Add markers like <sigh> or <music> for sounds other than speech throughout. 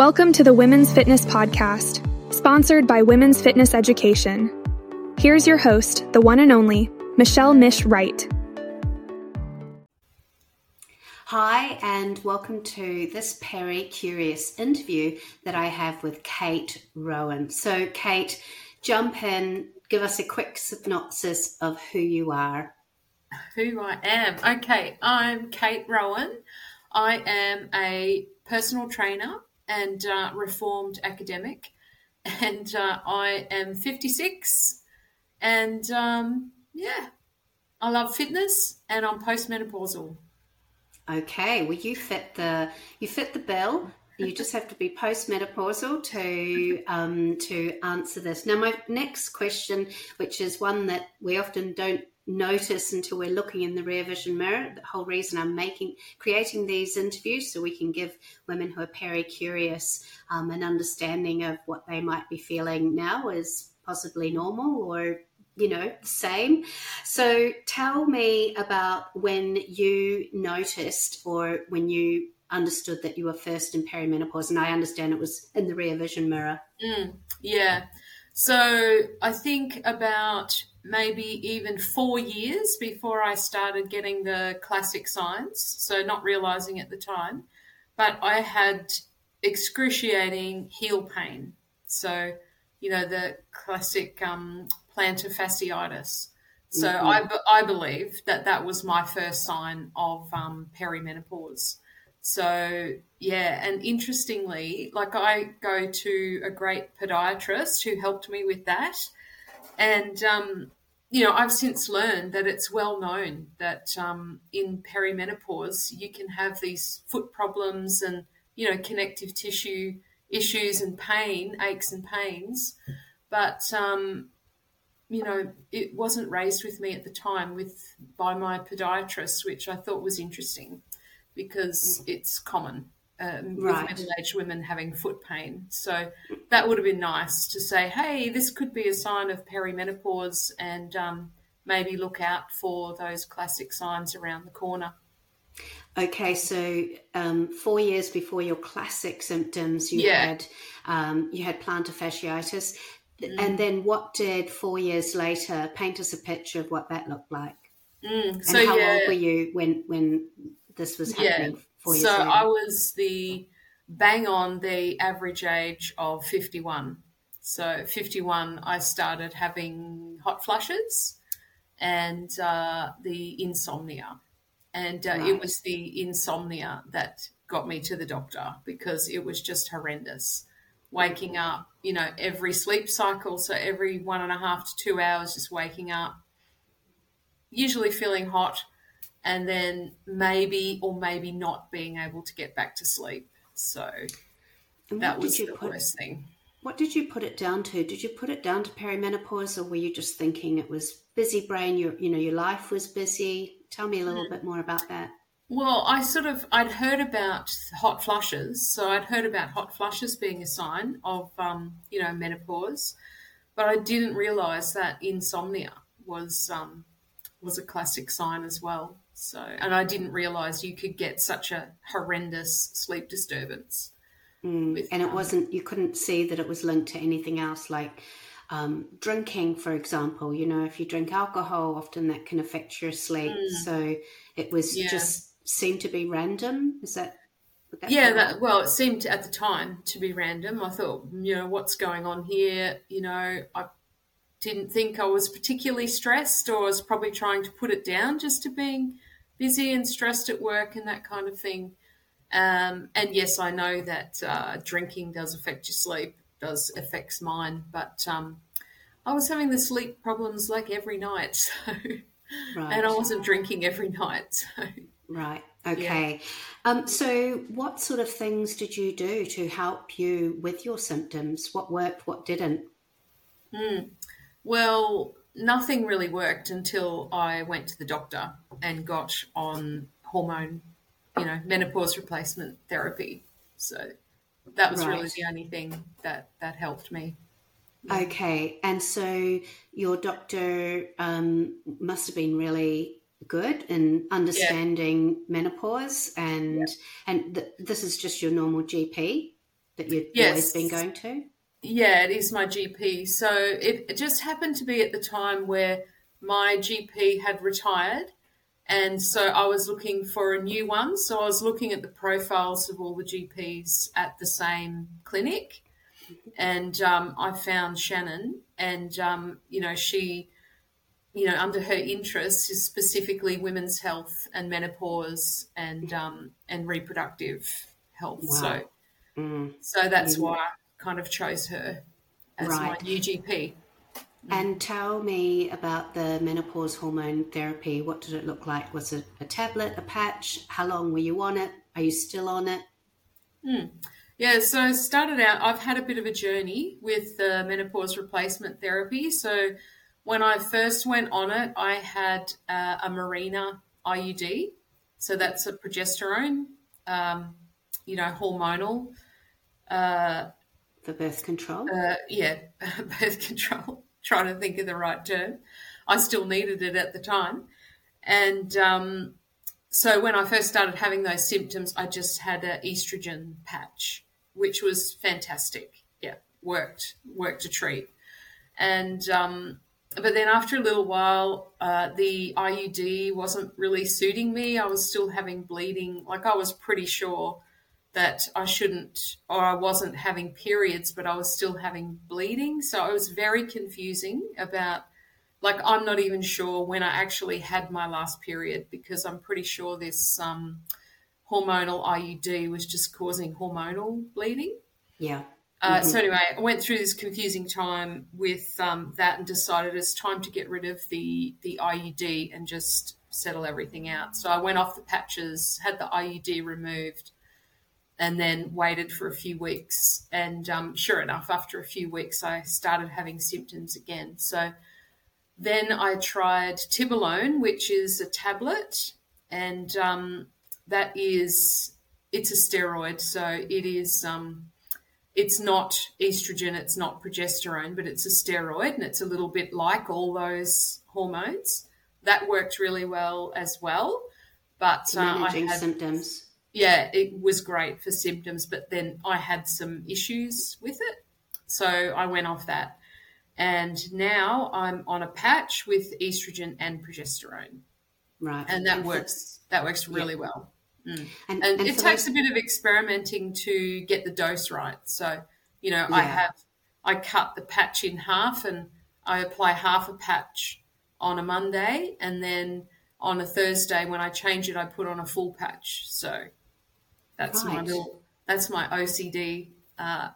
Welcome to the Women's Fitness Podcast, sponsored by Women's Fitness Education. Here's your host, the one and only Michelle Mish Wright. Hi, and welcome to this Peri Curious interview that I have with Kate Rowan. So, Kate, jump in, give us a quick synopsis of who you are. Who I am. Okay, I'm Kate Rowan. I am a personal trainer and uh, reformed academic, <laughs> and uh, I am 56. And um, yeah, I love fitness, and I'm postmenopausal. Okay, well you fit the you fit the bill. You <laughs> just have to be postmenopausal to um, to answer this. Now, my next question, which is one that we often don't notice until we're looking in the rear vision mirror. The whole reason I'm making creating these interviews so we can give women who are peri curious um, an understanding of what they might be feeling now is possibly normal or you know the same. So tell me about when you noticed or when you understood that you were first in perimenopause, and I understand it was in the rear vision mirror. Mm, yeah. So I think about maybe even four years before I started getting the classic signs. So not realizing at the time, but I had excruciating heel pain. So, you know, the classic um, plantar fasciitis. So mm-hmm. I, I believe that that was my first sign of um, perimenopause. So yeah, and interestingly, like I go to a great podiatrist who helped me with that, and um, you know I've since learned that it's well known that um, in perimenopause you can have these foot problems and you know connective tissue issues and pain, aches and pains, but um, you know it wasn't raised with me at the time with by my podiatrist, which I thought was interesting because it's common um, right. with middle-aged women having foot pain. So that would have been nice to say, hey, this could be a sign of perimenopause, and um, maybe look out for those classic signs around the corner. Okay, so um, four years before your classic symptoms, you yeah. had um, you had plantar fasciitis, mm. and then what did four years later? Paint us a picture of what that looked like. Mm. And so how yeah. old were you when when this was happening yeah. So I was the bang on the average age of 51. So 51, I started having hot flushes and uh, the insomnia. And uh, right. it was the insomnia that got me to the doctor because it was just horrendous. Waking up, you know, every sleep cycle, so every one and a half to two hours, just waking up, usually feeling hot, and then maybe or maybe not being able to get back to sleep. So that was the put, worst thing. What did you put it down to? Did you put it down to perimenopause, or were you just thinking it was busy brain? Your you know your life was busy. Tell me a little mm. bit more about that. Well, I sort of I'd heard about hot flushes, so I'd heard about hot flushes being a sign of um, you know menopause, but I didn't realise that insomnia was um, was a classic sign as well. So, and I didn't realize you could get such a horrendous sleep disturbance. Mm, with, and it um, wasn't, you couldn't see that it was linked to anything else like um, drinking, for example. You know, if you drink alcohol, often that can affect your sleep. Mm, so it was yeah. just seemed to be random. Is that? that yeah, that, well, it seemed at the time to be random. I thought, you know, what's going on here? You know, I didn't think I was particularly stressed or was probably trying to put it down just to being busy and stressed at work and that kind of thing. Um, and yes, I know that uh, drinking does affect your sleep, does affects mine, but um, I was having the sleep problems like every night, <laughs> so right. and I wasn't drinking every night. <laughs> So. Right. Okay. Yeah. Um, so, what sort of things did you do to help you with your symptoms? What worked? What didn't? Mm. Well, nothing really worked until I went to the doctor and got on hormone, you know, menopause replacement therapy. So that was right. really the only thing that that helped me. Okay, and so your doctor um, must have been really good in understanding yeah. menopause, and yeah. and th- this is just your normal GP that you've Yes. always been going to? Yeah, it is my GP. So it, it just happened to be at the time where my GP had retired. And so I was looking for a new one. So I was looking at the profiles of all the GPs at the same clinic. And um, I found Shannon. And, um, you know, she, you know, under her interests is specifically women's health and menopause and, um, and reproductive health. Wow. So, Mm. so that's Yeah. why kind of chose her as Right. my new GP. And tell me about the menopause hormone therapy. What did it look like? Was it a tablet, a patch? How long were you on it? Are you still on it? Yeah, so I started out, I've had a bit of a journey with the menopause replacement therapy. So when I first went on it, I had uh, a Mirena IUD. So that's a progesterone, um, you know, hormonal, uh, Birth control? uh, yeah, <laughs> birth control. <laughs> Trying to think of the right term. I still needed it at the time. And um, so when I first started having those symptoms, I just had an estrogen patch, which was fantastic. Yeah, worked, worked a treat. And um, but then after a little while, uh, the IUD wasn't really suiting me. I was still having bleeding. Like I was pretty sure that I shouldn't or I wasn't having periods, but I was still having bleeding. So it was very confusing about like I'm not even sure when I actually had my last period because I'm pretty sure this um, hormonal IUD was just causing hormonal bleeding. Yeah. Uh, So anyway, I went through this confusing time with um, that and decided it's time to get rid of the the IUD and just settle everything out. So I went off the patches, had the IUD removed, and then waited for a few weeks. And um, sure enough, after a few weeks, I started having symptoms again. So then I tried Tibolone, which is a tablet, and um, that is it's a steroid. So it is. Um, it's not estrogen, it's not progesterone, but it's a steroid and it's a little bit like all those hormones. That worked really well as well. But uh, I had, symptoms. Yeah, it was great for symptoms, but then I had some issues with it. So I went off that. And now I'm on a patch with estrogen and progesterone. Right. And that works that works really well. Mm. And, And, and it takes those- a bit of experimenting to get the dose right. So, you know, I have I cut the patch in half and I apply half a patch on a Monday and then on a Thursday when I change it I put on a full patch. So that's my Right. little that's my OCD uh,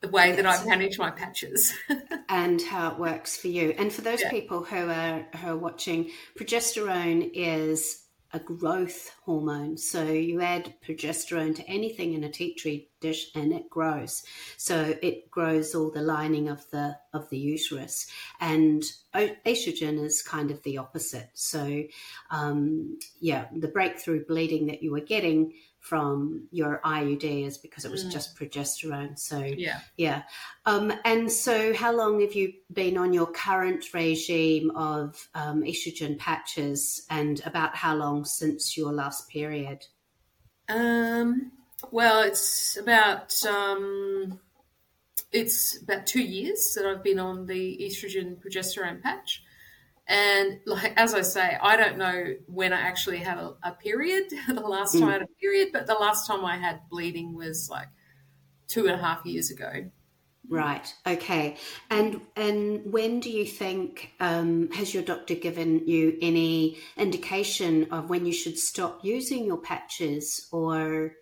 the <laughs> way that I manage my patches. <laughs> and how it works for you. And for those Yeah. people who are who are watching, progesterone is a growth hormone. So you add progesterone to anything in a petri dish and it grows. So it grows all the lining of the of the uterus. And estrogen is kind of the opposite. So um, yeah, the breakthrough bleeding that you were getting from your IUD is because it was just progesterone. So yeah. yeah. Um, and so, how long have you been on your current regime of um, estrogen patches, and about how long since your last period? Um, well, it's about um, it's about two years that I've been on the estrogen progesterone patch, and like as I say, I don't know when I actually had a, a period. <laughs> the last time I had a period, but the last time I had bleeding was like two and a half years ago. Right. Okay. And and when do you think um, has your doctor given you any indication of when you should stop using your patches, or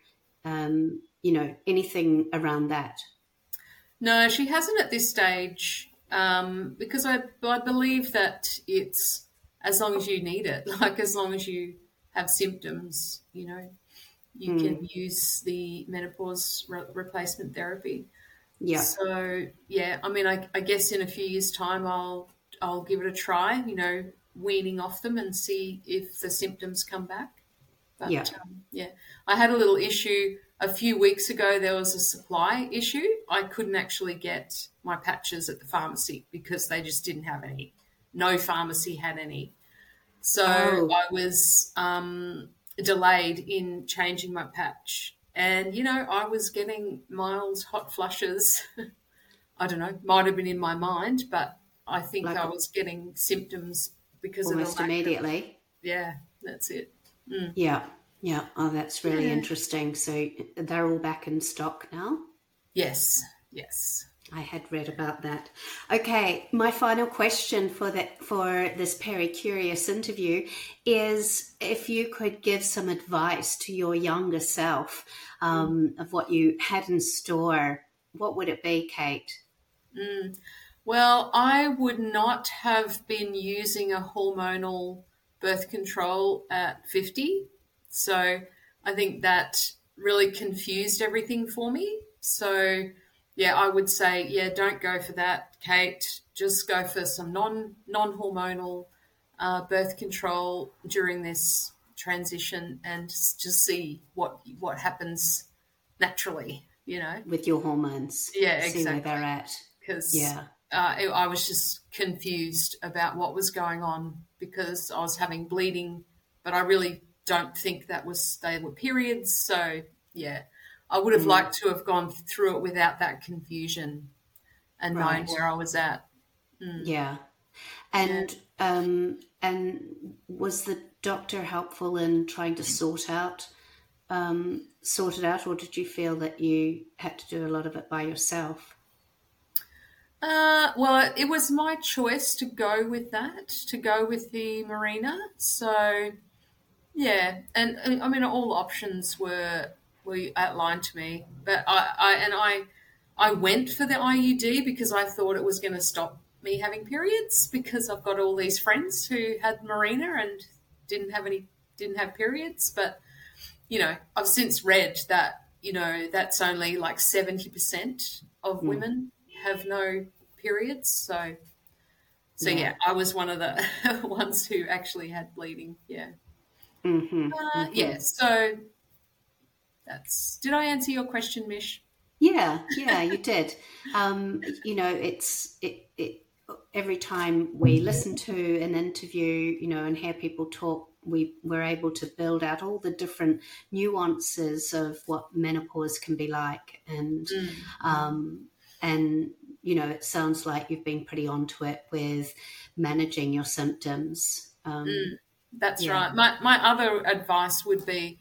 um, you know anything around that? No, she hasn't at this stage um, because I, I believe that it's as long as you need it, <laughs> like as long as you have symptoms, you know, you can use the menopause re- replacement therapy. Yeah. So yeah, I mean, I, I guess in a few years' time, I'll I'll give it a try. You know, weaning off them and see if the symptoms come back. But Yeah. um, yeah, I had a little issue a few weeks ago. There was a supply issue. I couldn't actually get my patches at the pharmacy because they just didn't have any. No pharmacy had any. So Oh. I was um, delayed in changing my patch And, you know, I was getting mild hot flushes. <laughs> I don't know, might have been in my mind, but I think like, I was getting symptoms because almost of immediately. Of, yeah, that's it. Mm. Yeah, yeah. Oh, that's really yeah. interesting. So they're all back in stock now? Yes, yes. I had read about that. Okay, my final question for that for this Peri Curious interview is if you could give some advice to your younger self um, of what you had in store, what would it be, Kate? Mm. Well, I would not have been using a hormonal birth control at 50. So I think that really confused everything for me. So yeah, I would say, yeah, don't go for that, Kate. Just go for some non non hormonal uh, birth control during this transition, and just see what what happens naturally. You know, with your hormones. Yeah, exactly. see where they're at. Because yeah, uh, I was just confused about what was going on because I was having bleeding, but I really don't think that was they were periods. So yeah, I would have mm. liked to have gone through it without that confusion and right. knowing where I was at. Mm. Yeah. And yeah. um and was the doctor helpful in trying to sort out um sort it out or did you feel that you had to do a lot of it by yourself? Uh, well, it was my choice to go with that, to go with the Mirena. So, yeah, and, and I mean, all options were were outlined to me. But I, I and I I went for the IUD because I thought it was going to stop me having periods because I've got all these friends who had Mirena and didn't have any didn't have periods. But you know, I've since read that you know that's only like seventy percent of mm. women have no periods. So so yeah. yeah, I was one of the <laughs> ones who actually had bleeding. Yeah. Mm-hmm. Uh, mm-hmm. Yeah. So that's did I answer your question, Mish? Yeah, yeah, you <laughs> did. Um, you know, it's it, it every time we listen to an interview, you know, and hear people talk, we we're able to build out all the different nuances of what menopause can be like, and mm. um, and you know, it sounds like you've been pretty onto it with managing your symptoms. Um, mm, that's yeah. right. My my other advice would be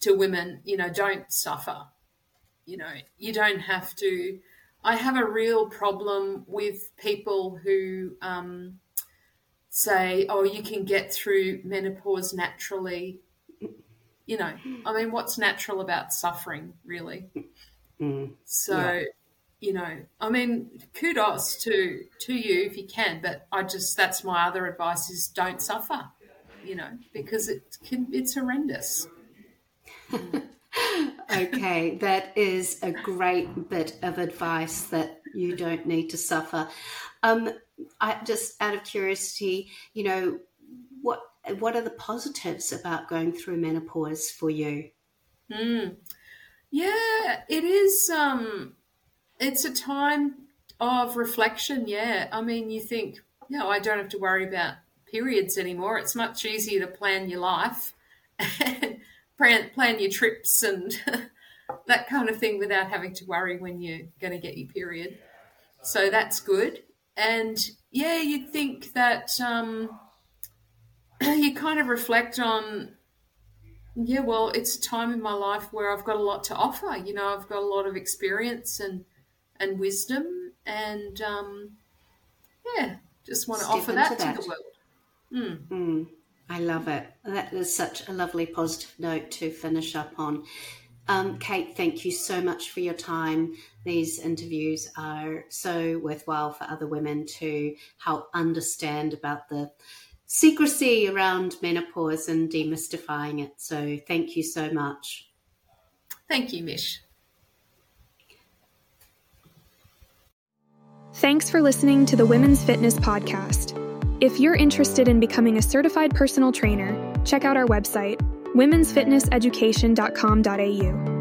to women, you know, don't suffer. You know, you don't have to. I have a real problem with people who um, say, oh, you can get through menopause naturally. You know, I mean, what's natural about suffering, really? Mm, so, yeah. You know, I mean, kudos to to you if you can, but I just that's my other advice is don't suffer. You know, because it can it's horrendous. <laughs> okay, that is a great bit of advice that you don't need to suffer. Um, I just out of curiosity, you know, what what are the positives about going through menopause for you? Mm. Yeah, it is. Um, it's a time of reflection. Yeah, I mean, you think, no, know, I don't have to worry about periods anymore. It's much easier to plan your life <laughs> plan, plan your trips and <laughs> that kind of thing without having to worry when you're going to get your period. So that's good. And yeah, you'd think that um, <clears throat> you kind of reflect on, yeah, well, it's a time in my life where I've got a lot to offer. You know, I've got a lot of experience and and wisdom, and um, yeah, just want to offer that, that, to the world. Mm. Mm. I love it. That is such a lovely positive note to finish up on. Um, Kate, thank you so much for your time. These interviews are so worthwhile for other women to help understand about the secrecy around menopause and demystifying it. So thank you so much. Thank you, Mish. Thanks for listening to the Women's Fitness Podcast. If you're interested in becoming a certified personal trainer, check out our website, womensfitnesseducation.com.au.